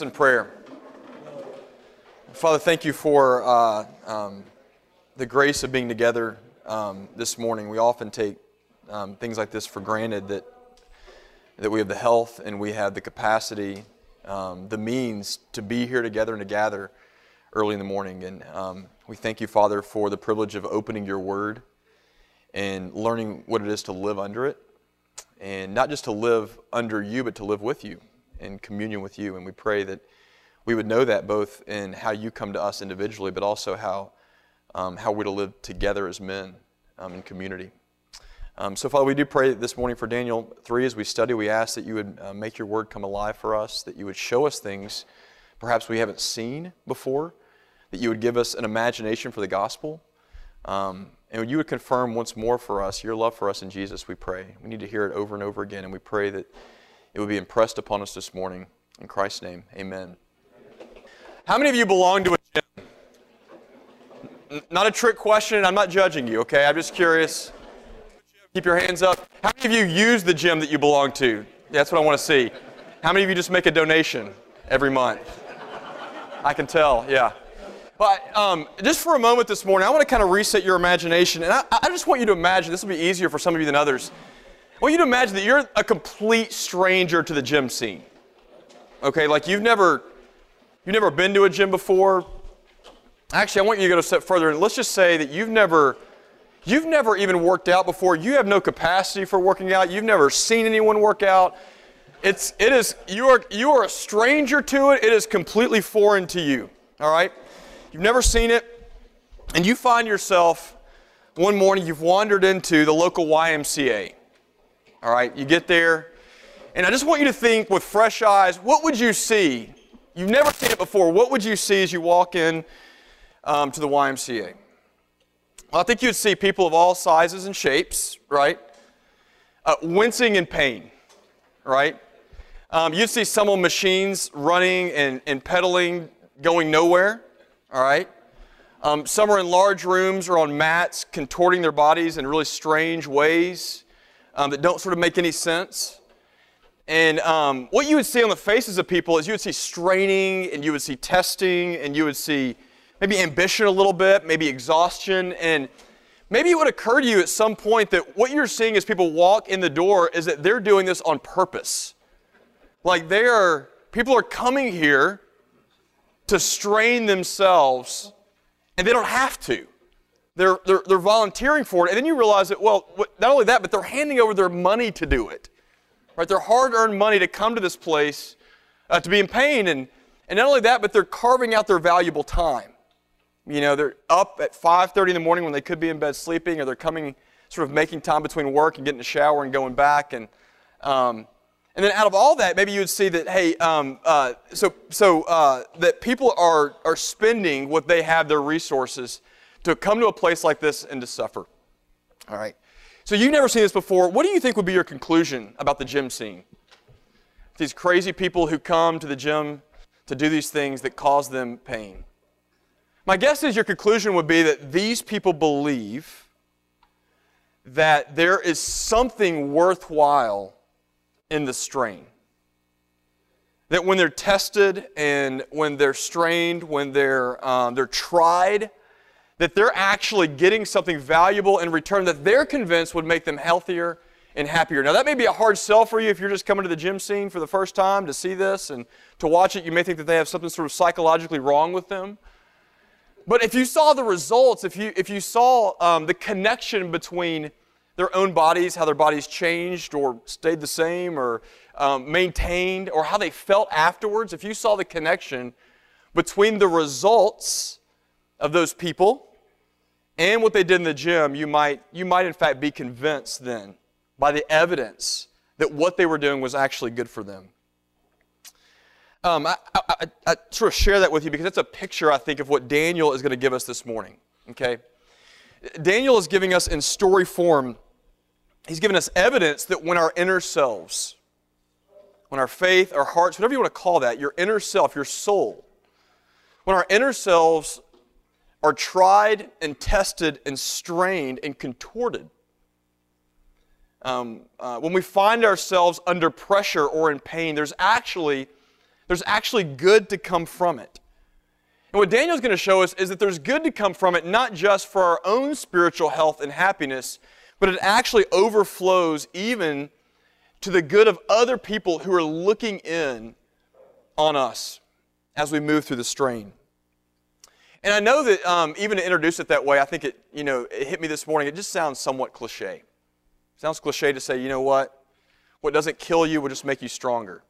in prayer. Father, thank you for uh, um, the grace of being together um, this morning. We often take um, things like this for granted that, that we have the health and we have the capacity, um, the means to be here together and to gather early in the morning. And um, we thank you, Father, for the privilege of opening your word and learning what it is to live under it. And not just to live under you, but to live with you in communion with you. And we pray that we would know that both in how you come to us individually, but also how, um, how we're to live together as men um, in community. Um, so, Father, we do pray this morning for Daniel 3 as we study. We ask that you would uh, make your word come alive for us, that you would show us things perhaps we haven't seen before, that you would give us an imagination for the gospel. Um, and you would confirm once more for us your love for us in Jesus, we pray. We need to hear it over and over again, and we pray that it would be impressed upon us this morning. In Christ's name, amen. How many of you belong to a gym? Not a trick question, I'm not judging you, okay? I'm just curious. Keep your hands up. How many of you use the gym that you belong to? That's what I want to see. How many of you just make a donation every month? I can tell, yeah. But um, just for a moment this morning, I want to kind of reset your imagination. And I, I just want you to imagine, this will be easier for some of you than others. I want you to imagine that you're a complete stranger to the gym scene. Okay, like you've never you've never been to a gym before. Actually, I want you to go a step further and let's just say that you've never you've never even worked out before. You have no capacity for working out. You've never seen anyone work out. It's it is you are you are a stranger to it. It is completely foreign to you. All right? You've never seen it and you find yourself one morning you've wandered into the local YMCA. All right, you get there, and I just want you to think with fresh eyes what would you see? You've never seen it before. What would you see as you walk in um, to the YMCA? Well, I think you'd see people of all sizes and shapes, right? Uh, wincing in pain, right? Um, you'd see some of machines running and, and pedaling, going nowhere, all right? Um, some are in large rooms or on mats, contorting their bodies in really strange ways um, that don't sort of make any sense. And um, what you would see on the faces of people is you would see straining and you would see testing and you would see maybe ambition a little bit, maybe exhaustion. And maybe it would occur to you at some point that what you're seeing as people walk in the door is that they're doing this on purpose. Like they are, people are coming here to strain themselves and they don't have to. They're, they're, they're volunteering for it. And then you realize that, well, not only that, but they're handing over their money to do it. Right? Their hard earned money to come to this place uh, to be in pain. And, and not only that, but they're carving out their valuable time. You know, they're up at 5.30 in the morning when they could be in bed sleeping, or they're coming, sort of making time between work and getting a shower and going back. And, um, and then out of all that, maybe you would see that, hey, um, uh, so, so uh, that people are, are spending what they have, their resources, to come to a place like this and to suffer. All right. So you've never seen this before. What do you think would be your conclusion about the gym scene? These crazy people who come to the gym to do these things that cause them pain. My guess is your conclusion would be that these people believe that there is something worthwhile in the strain. That when they're tested and when they're strained, when they're, um, they're tried, that they're actually getting something valuable in return that they're convinced would make them healthier and happier. Now, that may be a hard sell for you if you're just coming to the gym scene for the first time to see this and to watch it. You may think that they have something sort of psychologically wrong with them. But if you saw the results, if you, if you saw um, the connection between their own bodies, how their bodies changed or stayed the same or um, maintained, or how they felt afterwards, if you saw the connection between the results of those people and what they did in the gym, you might, you might in fact be convinced then by the evidence that what they were doing was actually good for them. Um, I, I, I, sort of share that with you because it's a picture, I think, of what Daniel is going to give us this morning. Okay? Daniel is giving us in story form, he's giving us evidence that when our inner selves, when our faith, our hearts, whatever you want to call that, your inner self, your soul, when our inner selves are tried and tested and strained and contorted. Um, uh, when we find ourselves under pressure or in pain, there's actually, There's actually good to come from it. And what Daniel's going to show us is that there's good to come from it, not just for our own spiritual health and happiness, but it actually overflows even to the good of other people who are looking in on us as we move through the strain. And I know that um, even to introduce it that way, I think it, you know, it hit me this morning. It just sounds somewhat cliche. It sounds cliche to say, you know what? What doesn't kill you will just make you stronger.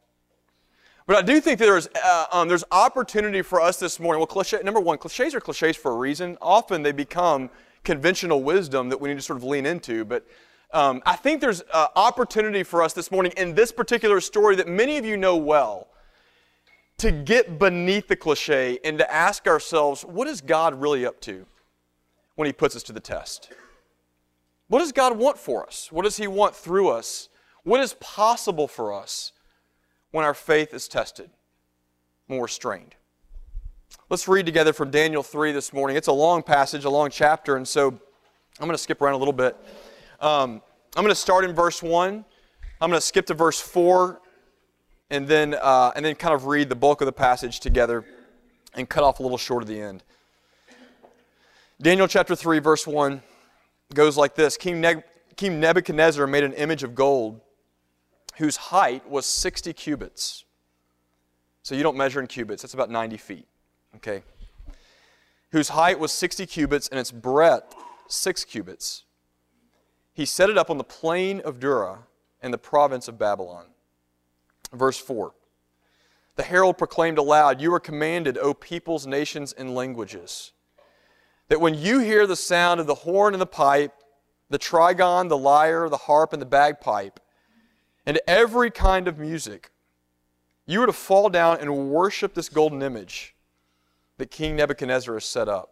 But I do think there's, uh, um, there's opportunity for us this morning. Well, cliche, number one, cliches are cliches for a reason. Often they become conventional wisdom that we need to sort of lean into. But um, I think there's uh, opportunity for us this morning in this particular story that many of you know well to get beneath the cliche and to ask ourselves, what is God really up to when He puts us to the test? What does God want for us? What does He want through us? What is possible for us when our faith is tested, we're strained? Let's read together from Daniel 3 this morning. It's a long passage, a long chapter, and so I'm going to skip around a little bit. Um, I'm going to start in verse 1. I'm going to skip to verse 4 and then, uh, and then kind of read the bulk of the passage together and cut off a little short of the end. Daniel chapter 3, verse 1 goes like this King, King Nebuchadnezzar made an image of gold whose height was 60 cubits. So you don't measure in cubits, that's about 90 feet. Okay? Whose height was 60 cubits and its breadth 6 cubits. He set it up on the plain of Dura in the province of Babylon. Verse 4 The herald proclaimed aloud, You are commanded, O peoples, nations, and languages, that when you hear the sound of the horn and the pipe, the trigon, the lyre, the harp, and the bagpipe, and every kind of music, you are to fall down and worship this golden image that King Nebuchadnezzar has set up.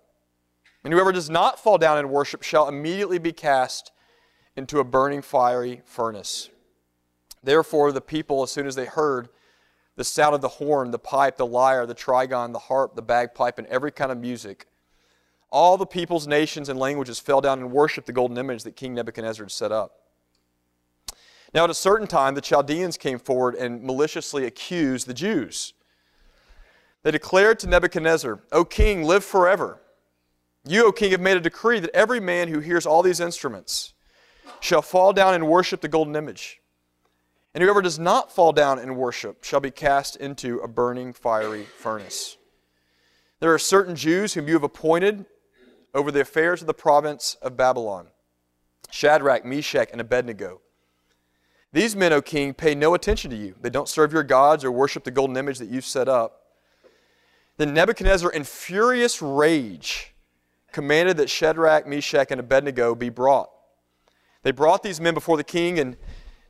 And whoever does not fall down and worship shall immediately be cast into a burning fiery furnace. Therefore, the people, as soon as they heard the sound of the horn, the pipe, the lyre, the trigon, the harp, the bagpipe, and every kind of music, all the peoples, nations, and languages fell down and worshiped the golden image that King Nebuchadnezzar had set up. Now, at a certain time, the Chaldeans came forward and maliciously accused the Jews. They declared to Nebuchadnezzar, O king, live forever. You, O king, have made a decree that every man who hears all these instruments shall fall down and worship the golden image. And whoever does not fall down and worship shall be cast into a burning fiery furnace. There are certain Jews whom you have appointed over the affairs of the province of Babylon Shadrach, Meshach, and Abednego. These men, O king, pay no attention to you. They don't serve your gods or worship the golden image that you've set up. Then Nebuchadnezzar, in furious rage, commanded that Shadrach, Meshach, and Abednego be brought. They brought these men before the king, and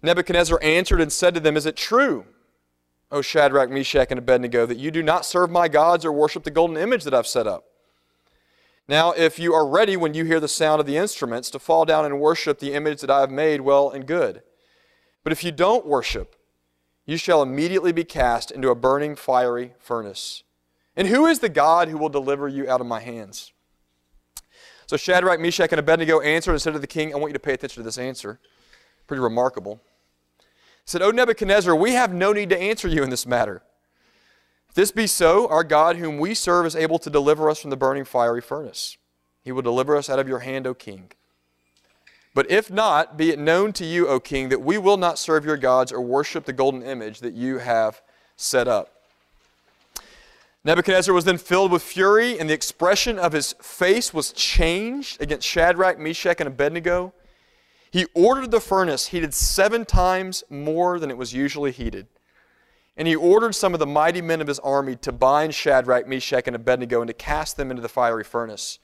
Nebuchadnezzar answered and said to them, Is it true, O Shadrach, Meshach, and Abednego, that you do not serve my gods or worship the golden image that I've set up? Now, if you are ready when you hear the sound of the instruments to fall down and worship the image that I have made, well and good. But if you don't worship, you shall immediately be cast into a burning fiery furnace. And who is the God who will deliver you out of my hands? So Shadrach, Meshach, and Abednego answered and said to the king, I want you to pay attention to this answer. Pretty remarkable said, O Nebuchadnezzar, we have no need to answer you in this matter. If this be so, our God, whom we serve, is able to deliver us from the burning fiery furnace. He will deliver us out of your hand, O king. But if not, be it known to you, O king, that we will not serve your gods or worship the golden image that you have set up. Nebuchadnezzar was then filled with fury, and the expression of his face was changed against Shadrach, Meshach, and Abednego. He ordered the furnace heated seven times more than it was usually heated. And he ordered some of the mighty men of his army to bind Shadrach, Meshach, and Abednego and to cast them into the fiery furnace.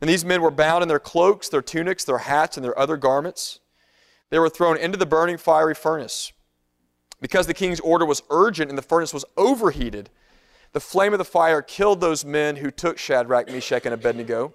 And these men were bound in their cloaks, their tunics, their hats, and their other garments. They were thrown into the burning fiery furnace. Because the king's order was urgent and the furnace was overheated, the flame of the fire killed those men who took Shadrach, Meshach, and Abednego.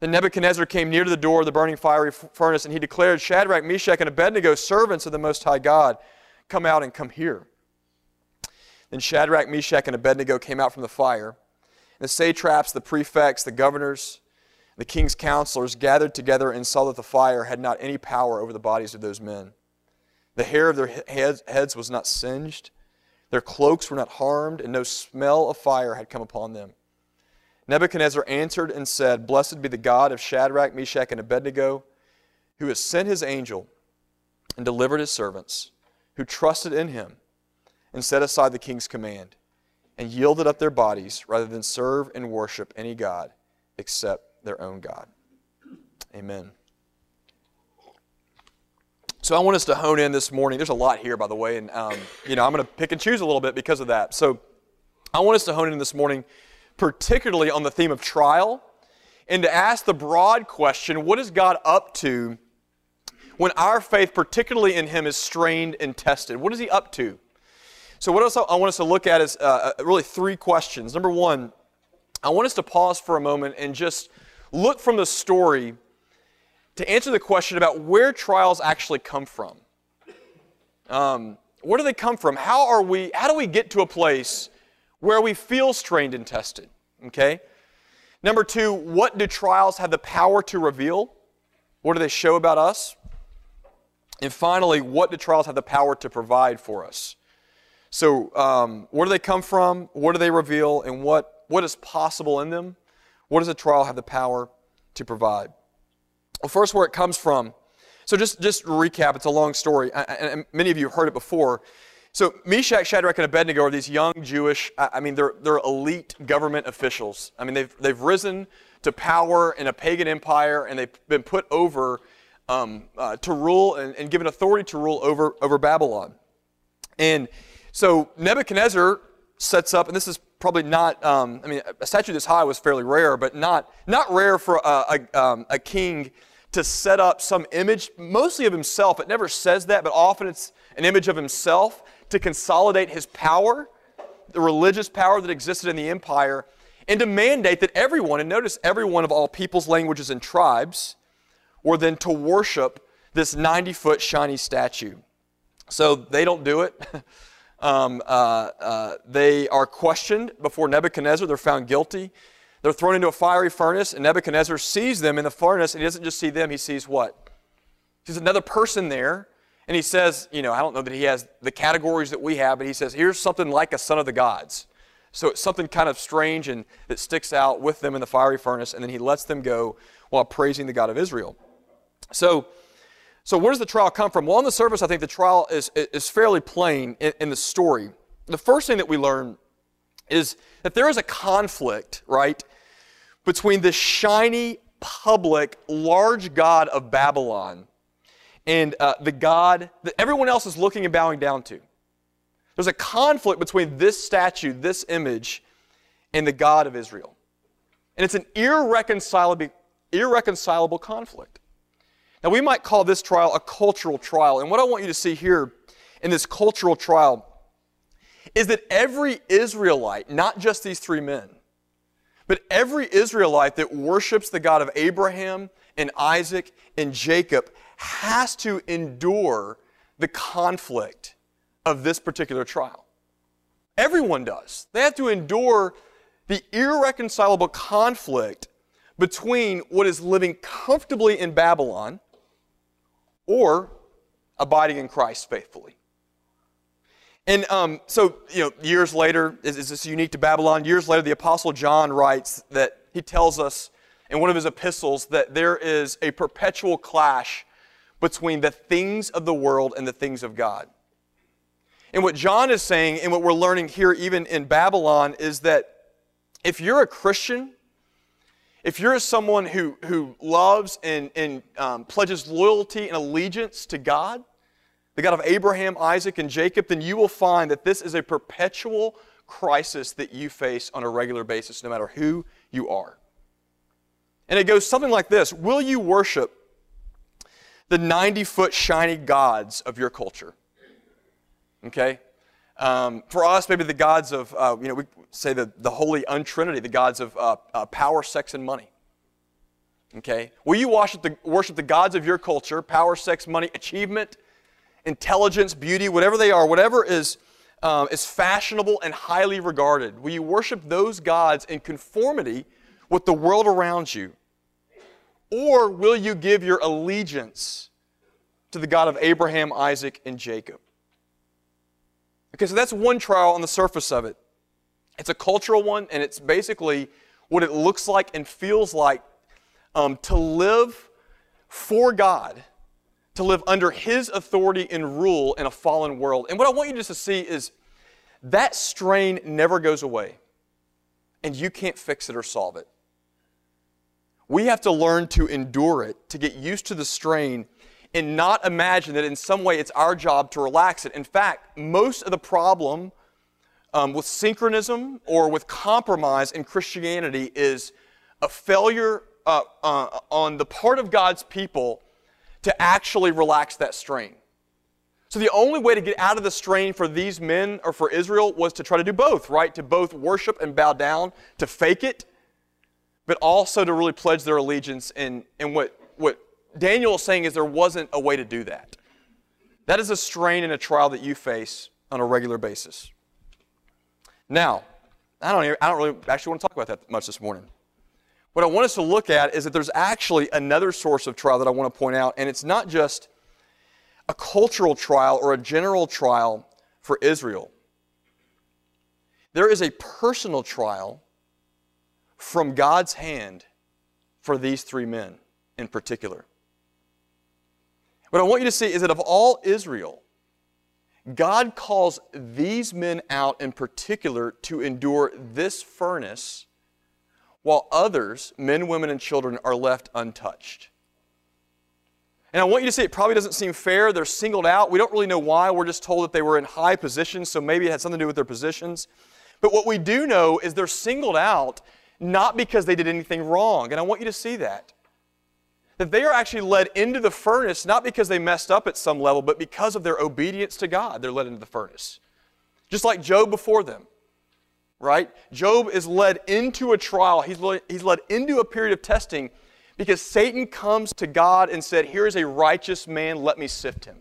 Then Nebuchadnezzar came near to the door of the burning fiery furnace, and he declared, Shadrach, Meshach, and Abednego, servants of the Most High God, come out and come here. Then Shadrach, Meshach, and Abednego came out from the fire. And the satraps, the prefects, the governors, the king's counselors gathered together and saw that the fire had not any power over the bodies of those men. The hair of their heads was not singed, their cloaks were not harmed, and no smell of fire had come upon them. Nebuchadnezzar answered and said, Blessed be the God of Shadrach, Meshach, and Abednego, who has sent his angel and delivered his servants, who trusted in him and set aside the king's command, and yielded up their bodies rather than serve and worship any God except their own God. Amen. So I want us to hone in this morning. There's a lot here, by the way, and um, you know I'm going to pick and choose a little bit because of that. So I want us to hone in this morning, particularly on the theme of trial, and to ask the broad question: What is God up to when our faith, particularly in Him, is strained and tested? What is He up to? So, what else I want us to look at is uh, uh, really three questions. Number one, I want us to pause for a moment and just look from the story to answer the question about where trials actually come from. Um, where do they come from? How are we? How do we get to a place where we feel strained and tested? Okay. Number two, what do trials have the power to reveal? What do they show about us? And finally, what do trials have the power to provide for us? So, um, where do they come from? What do they reveal? And what, what is possible in them? What does a trial have the power to provide? Well, first, where it comes from. So, just, just recap, it's a long story, and many of you have heard it before. So, Meshach, Shadrach, and Abednego are these young Jewish, I mean, they're, they're elite government officials. I mean, they've, they've risen to power in a pagan empire, and they've been put over um, uh, to rule and, and given authority to rule over, over Babylon. And so Nebuchadnezzar sets up, and this is probably not, um, I mean, a statue this high was fairly rare, but not, not rare for a, a, um, a king to set up some image, mostly of himself. It never says that, but often it's an image of himself to consolidate his power, the religious power that existed in the empire, and to mandate that everyone, and notice everyone of all peoples, languages, and tribes, were then to worship this 90 foot shiny statue. So they don't do it. Um, uh, uh, they are questioned before Nebuchadnezzar. They're found guilty. They're thrown into a fiery furnace, and Nebuchadnezzar sees them in the furnace, and he doesn't just see them, he sees what? He sees another person there, and he says, you know, I don't know that he has the categories that we have, but he says, here's something like a son of the gods. So it's something kind of strange and that sticks out with them in the fiery furnace, and then he lets them go while praising the God of Israel. So, so, where does the trial come from? Well, on the surface, I think the trial is, is fairly plain in, in the story. The first thing that we learn is that there is a conflict, right, between this shiny, public, large God of Babylon and uh, the God that everyone else is looking and bowing down to. There's a conflict between this statue, this image, and the God of Israel. And it's an irreconcilable, irreconcilable conflict. Now, we might call this trial a cultural trial. And what I want you to see here in this cultural trial is that every Israelite, not just these three men, but every Israelite that worships the God of Abraham and Isaac and Jacob has to endure the conflict of this particular trial. Everyone does. They have to endure the irreconcilable conflict between what is living comfortably in Babylon or abiding in Christ faithfully. And um, so, you know, years later, is, is this unique to Babylon? Years later, the Apostle John writes that he tells us in one of his epistles that there is a perpetual clash between the things of the world and the things of God. And what John is saying, and what we're learning here, even in Babylon, is that if you're a Christian, if you're someone who, who loves and, and um, pledges loyalty and allegiance to God, the God of Abraham, Isaac, and Jacob, then you will find that this is a perpetual crisis that you face on a regular basis, no matter who you are. And it goes something like this Will you worship the 90 foot shiny gods of your culture? Okay? Um, for us, maybe the gods of, uh, you know, we say the, the holy untrinity, the gods of uh, uh, power, sex, and money. Okay? Will you worship the, worship the gods of your culture, power, sex, money, achievement, intelligence, beauty, whatever they are, whatever is, um, is fashionable and highly regarded? Will you worship those gods in conformity with the world around you? Or will you give your allegiance to the God of Abraham, Isaac, and Jacob? Okay, so that's one trial on the surface of it. It's a cultural one, and it's basically what it looks like and feels like um, to live for God, to live under His authority and rule in a fallen world. And what I want you just to see is that strain never goes away, and you can't fix it or solve it. We have to learn to endure it, to get used to the strain, and not imagine that in some way it's our job to relax it. In fact, most of the problem um, with syncretism or with compromise in Christianity is a failure uh, uh, on the part of God's people to actually relax that strain. So the only way to get out of the strain for these men or for Israel was to try to do both, right? To both worship and bow down, to fake it, but also to really pledge their allegiance. And, and what, what Daniel is saying is there wasn't a way to do that. That is a strain and a trial that you face on a regular basis. Now, I don't, I don't really actually want to talk about that much this morning. What I want us to look at is that there's actually another source of trial that I want to point out, and it's not just a cultural trial or a general trial for Israel. There is a personal trial from God's hand for these three men in particular. What I want you to see is that of all Israel, God calls these men out in particular to endure this furnace, while others, men, women, and children, are left untouched. And I want you to see it probably doesn't seem fair. They're singled out. We don't really know why. We're just told that they were in high positions, so maybe it had something to do with their positions. But what we do know is they're singled out not because they did anything wrong. And I want you to see that. That they are actually led into the furnace not because they messed up at some level, but because of their obedience to God, they're led into the furnace. Just like Job before them, right? Job is led into a trial, he's led, he's led into a period of testing because Satan comes to God and said, Here is a righteous man, let me sift him.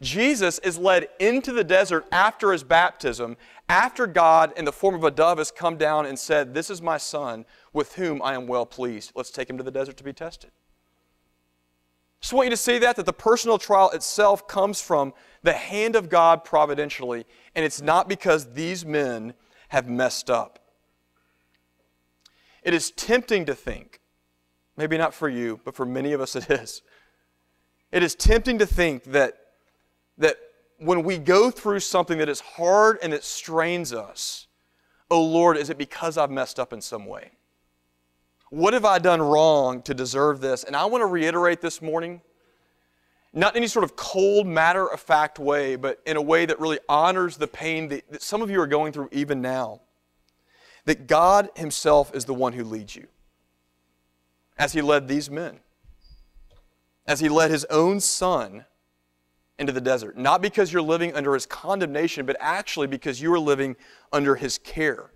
Jesus is led into the desert after his baptism, after God, in the form of a dove, has come down and said, This is my son with whom I am well pleased. Let's take him to the desert to be tested. I just want you to see that, that the personal trial itself comes from the hand of God providentially, and it's not because these men have messed up. It is tempting to think, maybe not for you, but for many of us it is. It is tempting to think that, that when we go through something that is hard and it strains us, oh Lord, is it because I've messed up in some way? What have I done wrong to deserve this? And I want to reiterate this morning, not in any sort of cold, matter of fact way, but in a way that really honors the pain that, that some of you are going through even now. That God Himself is the one who leads you, as He led these men, as He led His own Son into the desert. Not because you're living under his condemnation, but actually because you are living under his care.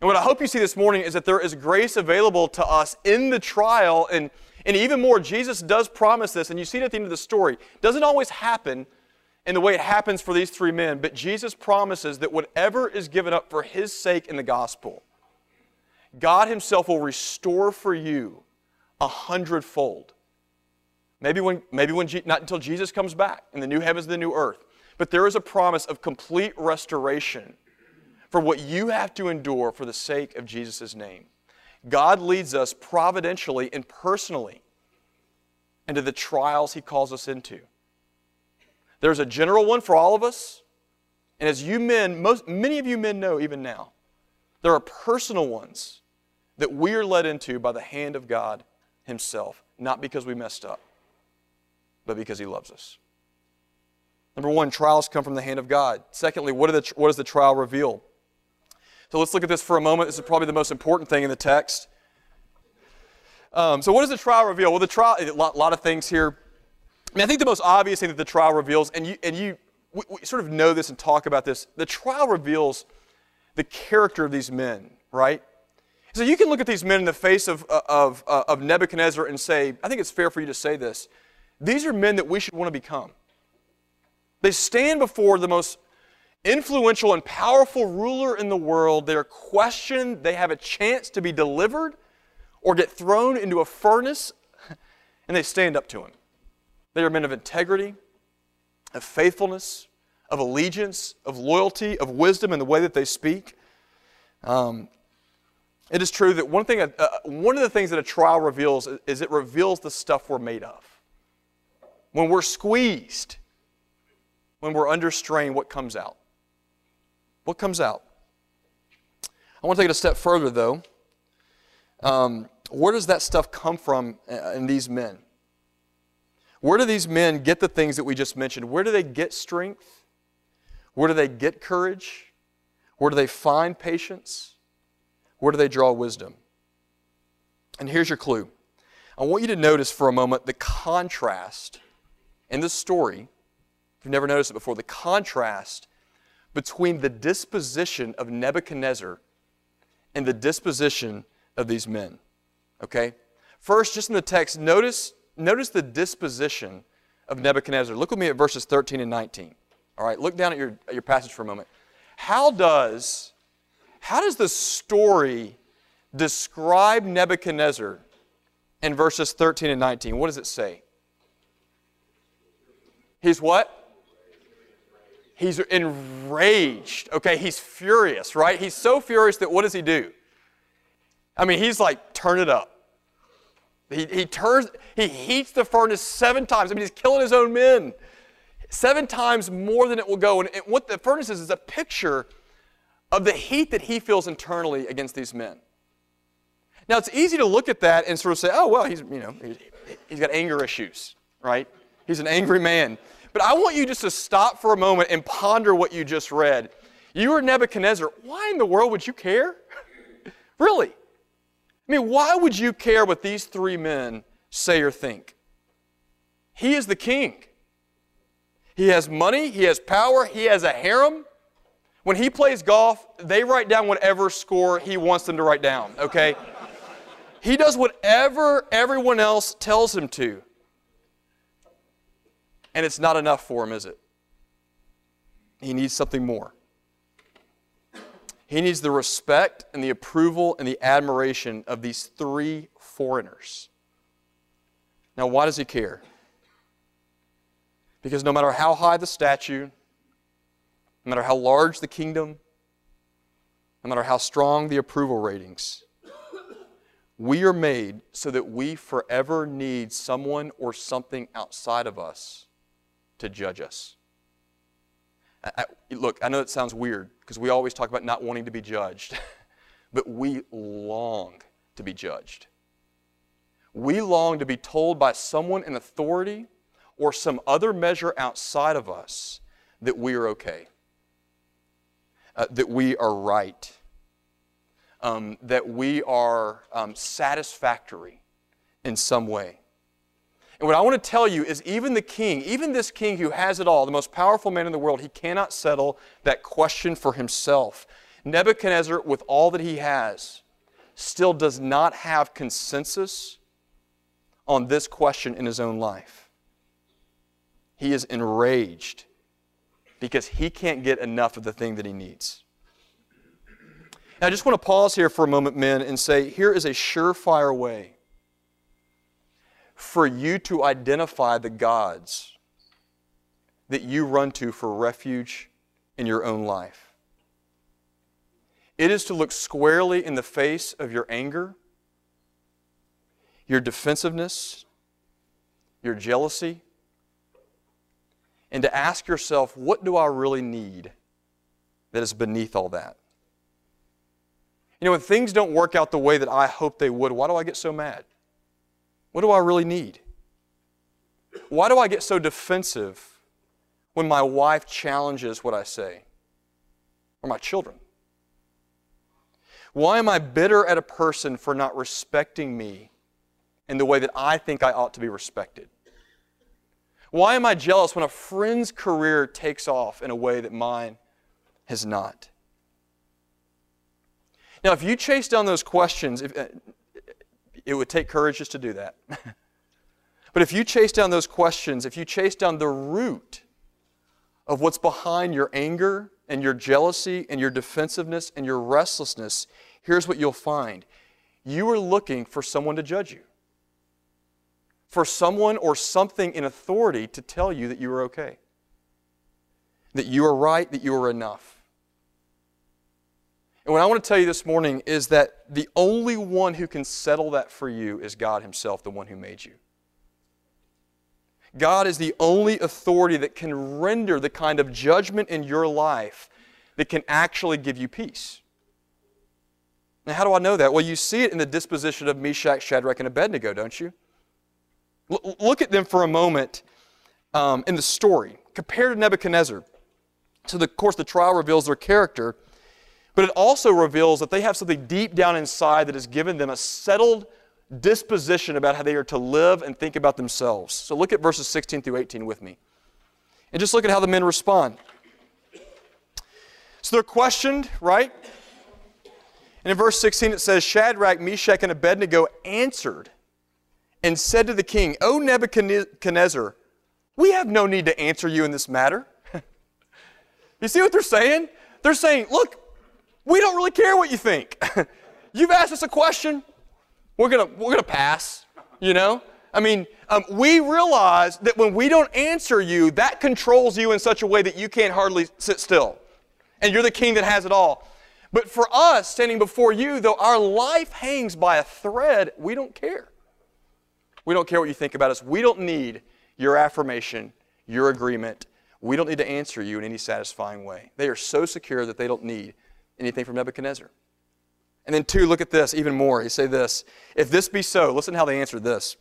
And what I hope you see this morning is that there is grace available to us in the trial. And, and even more, Jesus does promise this, and you see it at the end of the story. It doesn't always happen in the way it happens for these three men, but Jesus promises that whatever is given up for his sake in the gospel, God himself will restore for you a hundredfold. Maybe when, maybe when not until Jesus comes back in the new heavens and the new earth. But there is a promise of complete restoration for what you have to endure for the sake of Jesus' name. God leads us providentially and personally into the trials He calls us into. There's a general one for all of us. And as you men, most, many of you men know even now, there are personal ones that we are led into by the hand of God Himself, not because we messed up but because He loves us. Number one, trials come from the hand of God. Secondly, what, the, what does the trial reveal? So let's look at this for a moment. This is probably the most important thing in the text. Um, so, what does the trial reveal? Well, the trial, a lot, lot of things here. I mean, I think the most obvious thing that the trial reveals, and you, and you we, we sort of know this and talk about this. The trial reveals the character of these men, right? So you can look at these men in the face of, of, of Nebuchadnezzar and say, I think it's fair for you to say this. These are men that we should want to become. They stand before the most influential and powerful ruler in the world. They're questioned. They have a chance to be delivered or get thrown into a furnace, and they stand up to him. They are men of integrity, of faithfulness, of allegiance, of loyalty, of wisdom in the way that they speak. Um, it is true that one thing, uh, one of the things that a trial reveals is it reveals the stuff we're made of. When we're squeezed, when we're under strain, what comes out? What comes out? I want to take it a step further, though. Um, where does that stuff come from uh, in these men? Where do these men get the things that we just mentioned? Where do they get strength? Where do they get courage? Where do they find patience? Where do they draw wisdom? And here's your clue. I want you to notice for a moment the contrast in this story. If you've never noticed it before, the contrast between the disposition of Nebuchadnezzar and the disposition of these men. Okay? First, just in the text, notice, notice the disposition of Nebuchadnezzar. Look with me at verses 13 and 19. All right, look down at your, at your passage for a moment. How does, how does the story describe Nebuchadnezzar in verses 13 and 19? What does it say? He's what? He's enraged. Okay, he's furious, right? He's so furious that what does he do? I mean, he's like, turn it up. He, he turns, he heats the furnace seven times. I mean, he's killing his own men. Seven times more than it will go. And, and what the furnace is, is a picture of the heat that he feels internally against these men. Now, it's easy to look at that and sort of say, oh, well, he's, you know, he's, he's got anger issues, right? He's an angry man. But I want you just to stop for a moment and ponder what you just read. You are Nebuchadnezzar. Why in the world would you care? really? I mean, why would you care what these three men say or think? He is the king. He has money, he has power, he has a harem. When he plays golf, they write down whatever score he wants them to write down, okay? he does whatever everyone else tells him to. And it's not enough for him, is it? He needs something more. He needs the respect and the approval and the admiration of these three foreigners. Now, why does he care? Because no matter how high the statue, no matter how large the kingdom, no matter how strong the approval ratings, we are made so that we forever need someone or something outside of us to judge us. I, look, I know it sounds weird because we always talk about not wanting to be judged, but we long to be judged. We long to be told by someone in authority or some other measure outside of us that we are okay, uh, that we are right, um, that we are um, satisfactory in some way. And what I want to tell you is even the king, even this king who has it all, the most powerful man in the world, he cannot settle that question for himself. Nebuchadnezzar, with all that he has, still does not have consensus on this question in his own life. He is enraged because he can't get enough of the thing that he needs. Now, I just want to pause here for a moment, men, and say here is a surefire way for you to identify the gods that you run to for refuge in your own life. It is to look squarely in the face of your anger, your defensiveness, your jealousy, and to ask yourself, what do I really need that is beneath all that? You know, when things don't work out the way that I hope they would, why do I get so mad? What do I really need? Why do I get so defensive when my wife challenges what I say? Or my children? Why am I bitter at a person for not respecting me in the way that I think I ought to be respected? Why am I jealous when a friend's career takes off in a way that mine has not? Now, if you chase down those questions, if, uh, it would take courage just to do that. but if you chase down those questions, if you chase down the root of what's behind your anger and your jealousy and your defensiveness and your restlessness, here's what you'll find. You are looking for someone to judge you, for someone or something in authority to tell you that you are okay, that you are right, that you are enough. And what I want to tell you this morning is that the only one who can settle that for you is God Himself, the one who made you. God is the only authority that can render the kind of judgment in your life that can actually give you peace. Now, how do I know that? Well, you see it in the disposition of Meshach, Shadrach, and Abednego, don't you? L- look at them for a moment um, in the story. Compared to Nebuchadnezzar. So, the, of course, the trial reveals their character, but it also reveals that they have something deep down inside that has given them a settled disposition about how they are to live and think about themselves. So look at verses 16 through 18 with me. And just look at how the men respond. So they're questioned, right? And in verse 16 it says Shadrach, Meshach, and Abednego answered and said to the king, O Nebuchadnezzar, we have no need to answer you in this matter. you see what they're saying? They're saying, Look, we don't really care what you think. You've asked us a question, we're gonna we're gonna pass. You know, I mean, um, we realize that when we don't answer you, that controls you in such a way that you can't hardly sit still, and you're the king that has it all. But for us, standing before you, though our life hangs by a thread, we don't care. We don't care what you think about us. We don't need your affirmation, your agreement. We don't need to answer you in any satisfying way. They are so secure that they don't need anything from Nebuchadnezzar. And then, two, look at this even more. He say this If this be so, listen how they answered this.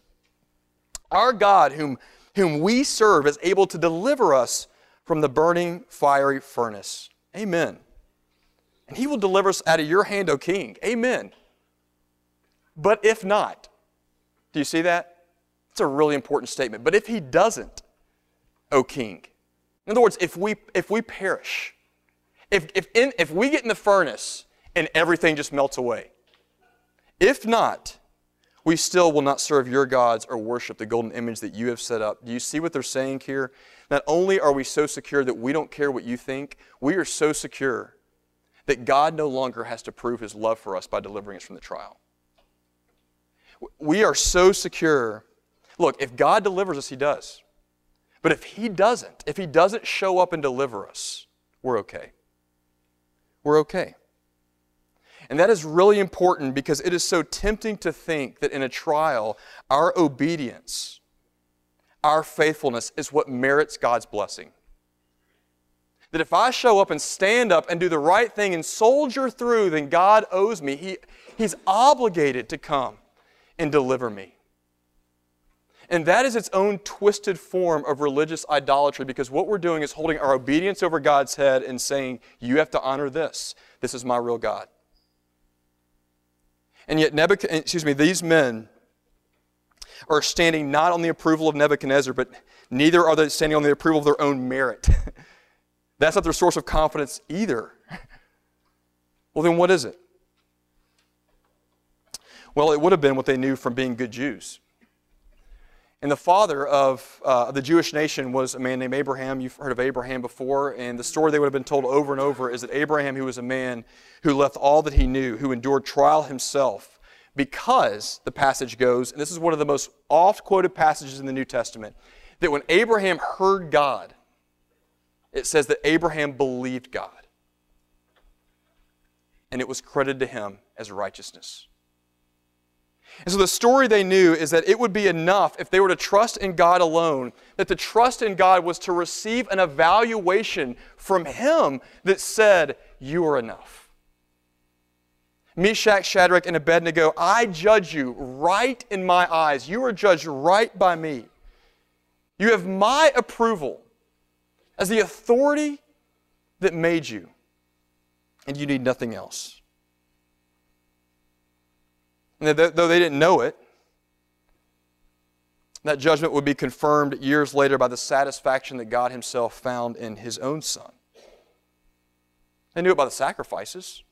Our God, whom, whom we serve, is able to deliver us from the burning fiery furnace. Amen. And he will deliver us out of your hand, O king. Amen. But if not, do you see that? It's a really important statement. But if he doesn't, O king, in other words, if we, if we perish, if, if, in, if we get in the furnace and everything just melts away, if not, we still will not serve your gods or worship the golden image that you have set up. Do you see what they're saying here? Not only are we so secure that we don't care what you think, we are so secure that God no longer has to prove his love for us by delivering us from the trial. We are so secure. Look, if God delivers us, he does. But if he doesn't, if he doesn't show up and deliver us, we're okay we're okay. And that is really important because it is so tempting to think that in a trial, our obedience, our faithfulness is what merits God's blessing. That if I show up and stand up and do the right thing and soldier through, then God owes me. He, he's obligated to come and deliver me. And that is its own twisted form of religious idolatry because what we're doing is holding our obedience over God's head and saying, You have to honor this. This is my real God. And yet, Nebuchadnezzar, excuse me, these men are standing not on the approval of Nebuchadnezzar, but neither are they standing on the approval of their own merit. That's not their source of confidence either. well, then what is it? Well, it would have been what they knew from being good Jews. And the father of uh, the Jewish nation was a man named Abraham. You've heard of Abraham before. And the story they would have been told over and over is that Abraham, who was a man who left all that he knew, who endured trial himself, because the passage goes, and this is one of the most oft quoted passages in the New Testament, that when Abraham heard God, it says that Abraham believed God. And it was credited to him as righteousness. And so the story they knew is that it would be enough if they were to trust in God alone, that the trust in God was to receive an evaluation from Him that said, You are enough. Meshach, Shadrach, and Abednego, I judge you right in my eyes. You are judged right by me. You have my approval as the authority that made you, and you need nothing else. And though they didn't know it, That judgment would be confirmed years later by the satisfaction that God Himself found in His own Son. They knew it by the sacrifices.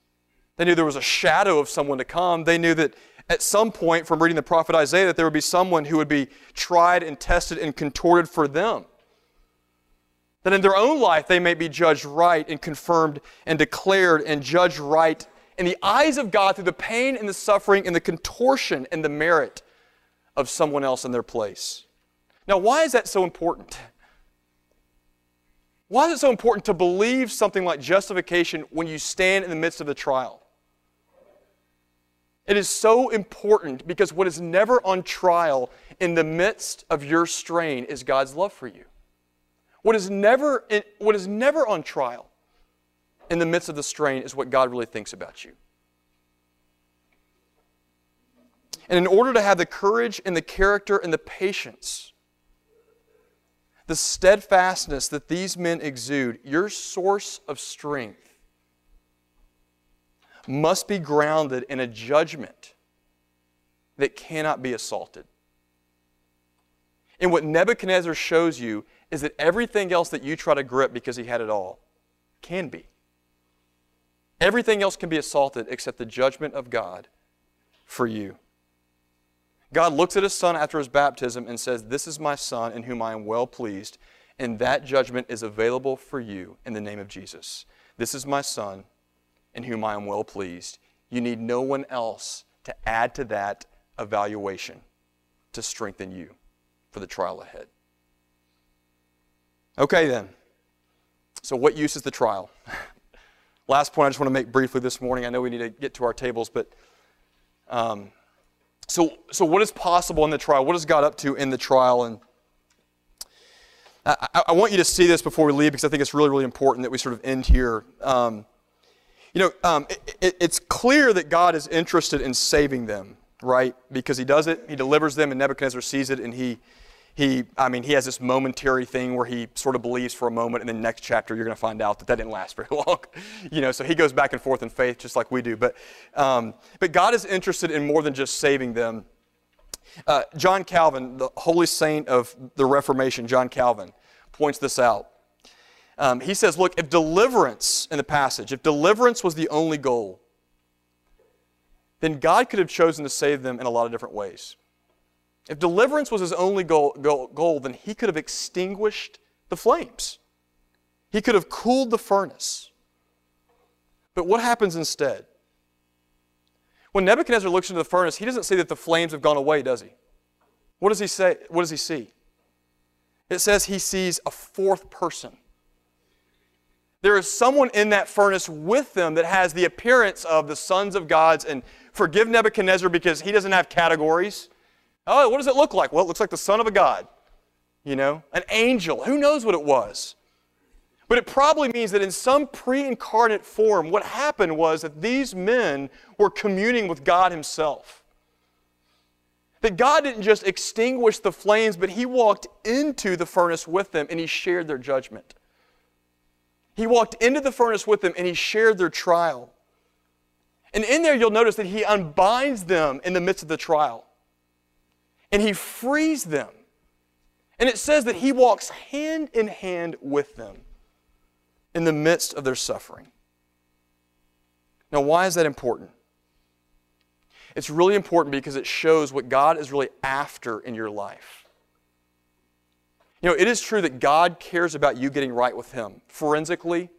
They knew there was a shadow of someone to come. They knew that at some point, from reading the prophet Isaiah, that there would be someone who would be tried and tested and contorted for them. That in their own life they may be judged right and confirmed and declared and judged right in the eyes of God through the pain and the suffering and the contortion and the merit of someone else in their place. Now, why is that so important? Why is it so important to believe something like justification when you stand in the midst of the trial? It is so important because what is never on trial in the midst of your strain is God's love for you. What is never, what is never on trial in the midst of the strain is what God really thinks about you. And in order to have the courage and the character and the patience, the steadfastness that these men exude, your source of strength must be grounded in a judgment that cannot be assaulted. And what Nebuchadnezzar shows you is that everything else that you try to grip because he had it all can be. Everything else can be assaulted except the judgment of God for you. God looks at his son after his baptism and says, This is my son in whom I am well pleased. And that judgment is available for you in the name of Jesus. This is my son in whom I am well pleased. You need no one else to add to that evaluation to strengthen you for the trial ahead. Okay, then. So, what use is the trial? Last point I just want to make briefly this morning. I know we need to get to our tables, but. Um, so, so what is possible in the trial? What is God up to in the trial? And I, I, want you to see this before we leave because I think it's really, really important that we sort of end here. Um, you know, um, it, it, it's clear that God is interested in saving them, right? Because He does it, He delivers them, and Nebuchadnezzar sees it, and he he, I mean, he has this momentary thing where he sort of believes for a moment, and then next chapter you're going to find out that that didn't last very long. you know, so he goes back and forth in faith just like we do. But, um, but God is interested in more than just saving them. Uh, John Calvin, the holy saint of the Reformation, John Calvin, points this out. Um, he says, look, if deliverance in the passage, if deliverance was the only goal, then God could have chosen to save them in a lot of different ways. If deliverance was his only goal, goal, goal, then he could have extinguished the flames. He could have cooled the furnace. But what happens instead? When Nebuchadnezzar looks into the furnace, he doesn't see that the flames have gone away, does he? What does he say? What does he see? It says he sees a fourth person. There is someone in that furnace with them that has the appearance of the sons of gods. And forgive Nebuchadnezzar because he doesn't have categories. Oh, what does it look like? Well, it looks like the son of a God, you know, an angel. Who knows what it was? But it probably means that in some pre incarnate form, what happened was that these men were communing with God Himself. That God didn't just extinguish the flames, but He walked into the furnace with them and He shared their judgment. He walked into the furnace with them and He shared their trial. And in there, you'll notice that He unbinds them in the midst of the trial and he frees them. And it says that he walks hand in hand with them in the midst of their suffering. Now, why is that important? It's really important because it shows what God is really after in your life. You know, it is true that God cares about you getting right with Him forensically,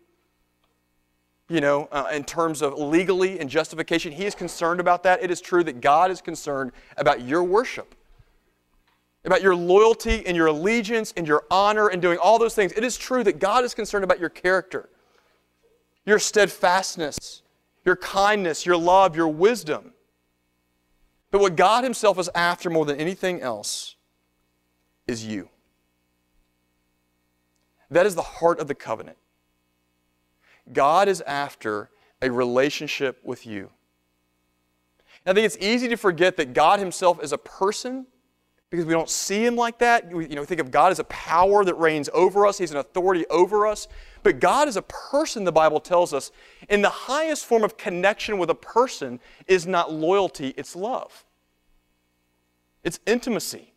you know, uh, in terms of legally and justification. He is concerned about that. It is true that God is concerned about your worship about your loyalty and your allegiance and your honor and doing all those things. It is true that God is concerned about your character, your steadfastness, your kindness, your love, your wisdom. But what God Himself is after more than anything else is you. That is the heart of the covenant. God is after a relationship with you. I think it's easy to forget that God Himself is a person because we don't see him like that. We, you know, think of God as a power that reigns over us, he's an authority over us. But God is a person, the Bible tells us. And the highest form of connection with a person is not loyalty, it's love, it's intimacy.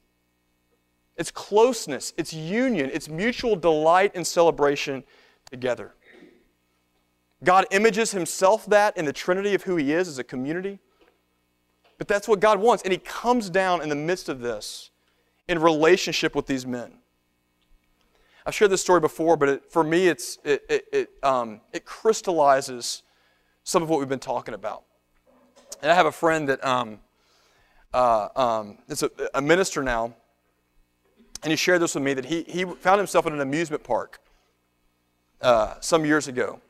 It's closeness, it's union, it's mutual delight and celebration together. God images himself that in the Trinity of who he is as a community. But that's what God wants. And he comes down in the midst of this in relationship with these men. I've shared this story before, but it, for me, it's, it, it, it, um, it crystallizes some of what we've been talking about. And I have a friend that um, uh, um, is a, a, minister now, and he shared this with me that he, he found himself in an amusement park uh, some years ago.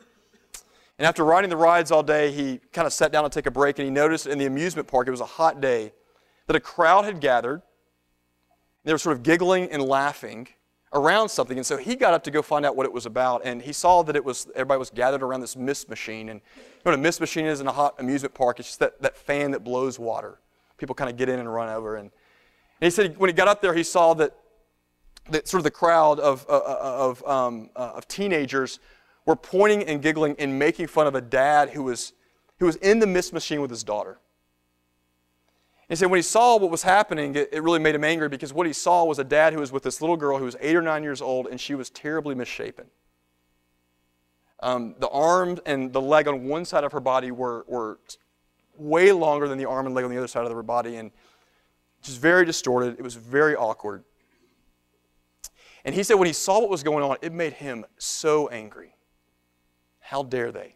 And after riding the rides all day, he kind of sat down to take a break, and he noticed in the amusement park, it was a hot day, that a crowd had gathered. They were sort of giggling and laughing around something. And so he got up to go find out what it was about. And he saw that it was everybody was gathered around this mist machine. And you know what a mist machine is in a hot amusement park? It's just that, that fan that blows water. People kind of get in and run over. And, and he said when he got up there, he saw that, that sort of the crowd of, uh, uh of, um, uh, of teenagers were pointing and giggling and making fun of a dad who was, who was in the mist machine with his daughter. He said when he saw what was happening, it, it, really made him angry because what he saw was a dad who was with this little girl who was eight or nine years old and she was terribly misshapen. Um, the arm and the leg on one side of her body were, were way longer than the arm and leg on the other side of her body and just very distorted. It was very awkward. And he said when he saw what was going on, it made him so angry. How dare they?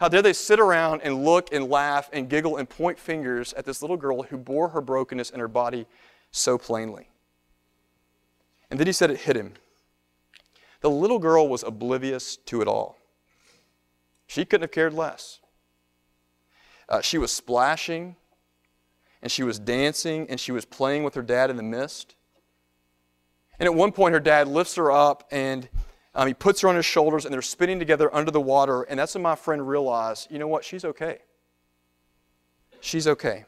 How dare they sit around and look and laugh and giggle and point fingers at this little girl who bore her brokenness in her body so plainly? And then he said it hit him. The little girl was oblivious to it all. She couldn't have cared less. Uh, she was splashing, and she was dancing, and she was playing with her dad in the mist. And at one point, her dad lifts her up and um, he puts her on his shoulders and they're spinning together under the water. And that's when my friend realized, you know what? She's okay. She's okay.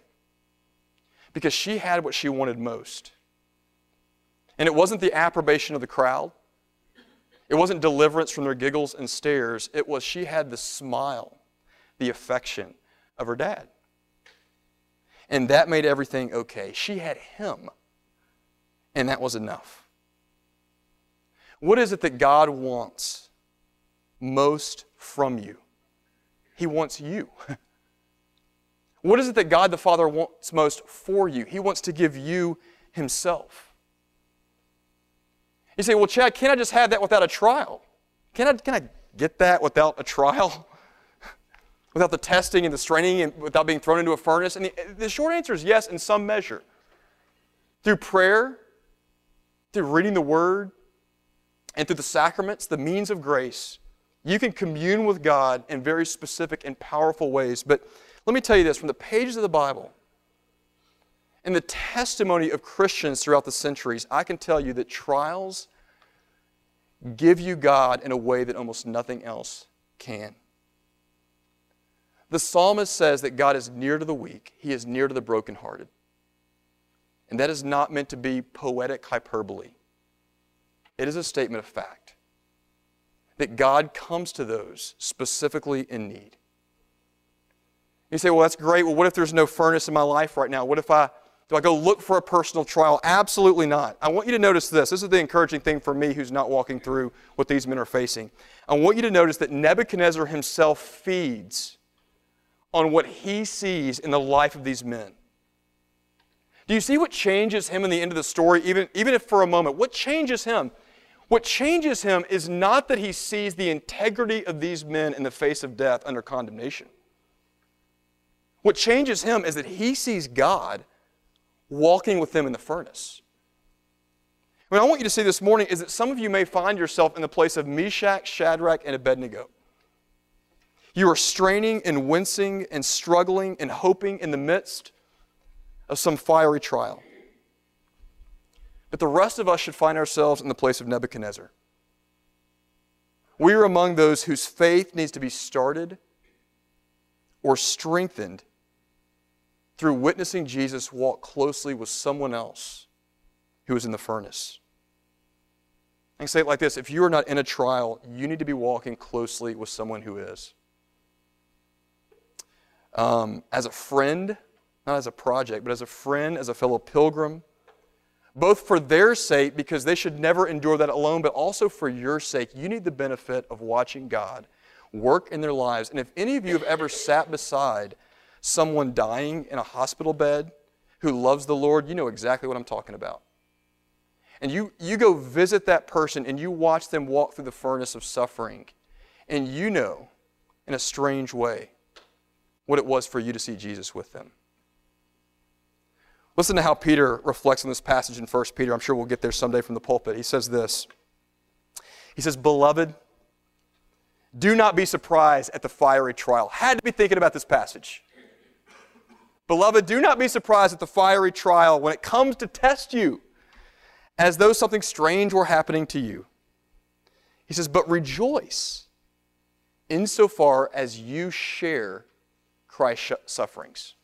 Because she had what she wanted most. And it wasn't the approbation of the crowd, it wasn't deliverance from their giggles and stares. It was she had the smile, the affection of her dad. And that made everything okay. She had him, and that was enough. What is it that God wants most from you? He wants you. what is it that God the Father wants most for you? He wants to give you Himself. You say, well, Chad, can't I just have that without a trial? Can I, can I get that without a trial? without the testing and the straining and without being thrown into a furnace? And the, the short answer is yes, in some measure. Through prayer, through reading the Word, and through the sacraments, the means of grace, you can commune with God in very specific and powerful ways. But let me tell you this from the pages of the Bible and the testimony of Christians throughout the centuries, I can tell you that trials give you God in a way that almost nothing else can. The psalmist says that God is near to the weak, He is near to the brokenhearted. And that is not meant to be poetic hyperbole. It is a statement of fact that God comes to those specifically in need. You say, well, that's great. Well, what if there's no furnace in my life right now? What if I do I go look for a personal trial? Absolutely not. I want you to notice this. This is the encouraging thing for me who's not walking through what these men are facing. I want you to notice that Nebuchadnezzar himself feeds on what he sees in the life of these men. Do you see what changes him in the end of the story, even, even if for a moment? What changes him? What changes him is not that he sees the integrity of these men in the face of death under condemnation. What changes him is that he sees God walking with them in the furnace. What I want you to see this morning is that some of you may find yourself in the place of Meshach, Shadrach, and Abednego. You are straining and wincing and struggling and hoping in the midst of some fiery trial. But the rest of us should find ourselves in the place of Nebuchadnezzar. We are among those whose faith needs to be started or strengthened through witnessing Jesus walk closely with someone else who is in the furnace. I can say it like this if you are not in a trial, you need to be walking closely with someone who is. Um, as a friend, not as a project, but as a friend, as a fellow pilgrim, both for their sake, because they should never endure that alone, but also for your sake. You need the benefit of watching God work in their lives. And if any of you have ever sat beside someone dying in a hospital bed who loves the Lord, you know exactly what I'm talking about. And you, you go visit that person and you watch them walk through the furnace of suffering, and you know in a strange way what it was for you to see Jesus with them. Listen to how Peter reflects on this passage in 1 Peter. I'm sure we'll get there someday from the pulpit. He says this He says, Beloved, do not be surprised at the fiery trial. Had to be thinking about this passage. Beloved, do not be surprised at the fiery trial when it comes to test you, as though something strange were happening to you. He says, But rejoice insofar as you share Christ's sufferings.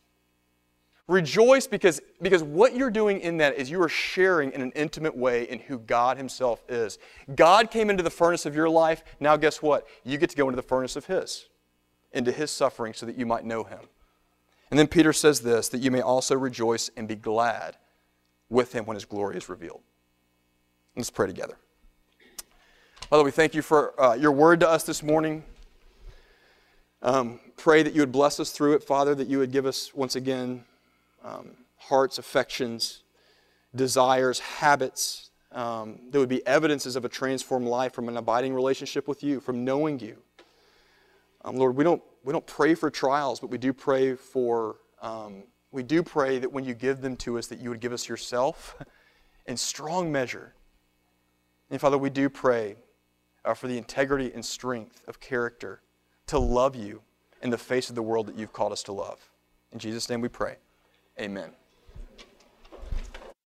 Rejoice because, because what you're doing in that is you are sharing in an intimate way in who God Himself is. God came into the furnace of your life. Now, guess what? You get to go into the furnace of His, into His suffering, so that you might know Him. And then Peter says this that you may also rejoice and be glad with Him when His glory is revealed. Let's pray together. Father, we thank you for uh, your word to us this morning. Um, pray that you would bless us through it, Father, that you would give us once again um, hearts, affections, desires, habits um, that would be evidences of a transformed life from an abiding relationship with you, from knowing you. Um, Lord, we don't, we don't pray for trials, but we do pray for, um, we do pray that when you give them to us, that you would give us yourself in strong measure. And Father, we do pray uh, for the integrity and strength of character to love you in the face of the world that you've called us to love. In Jesus' name we pray. Amen.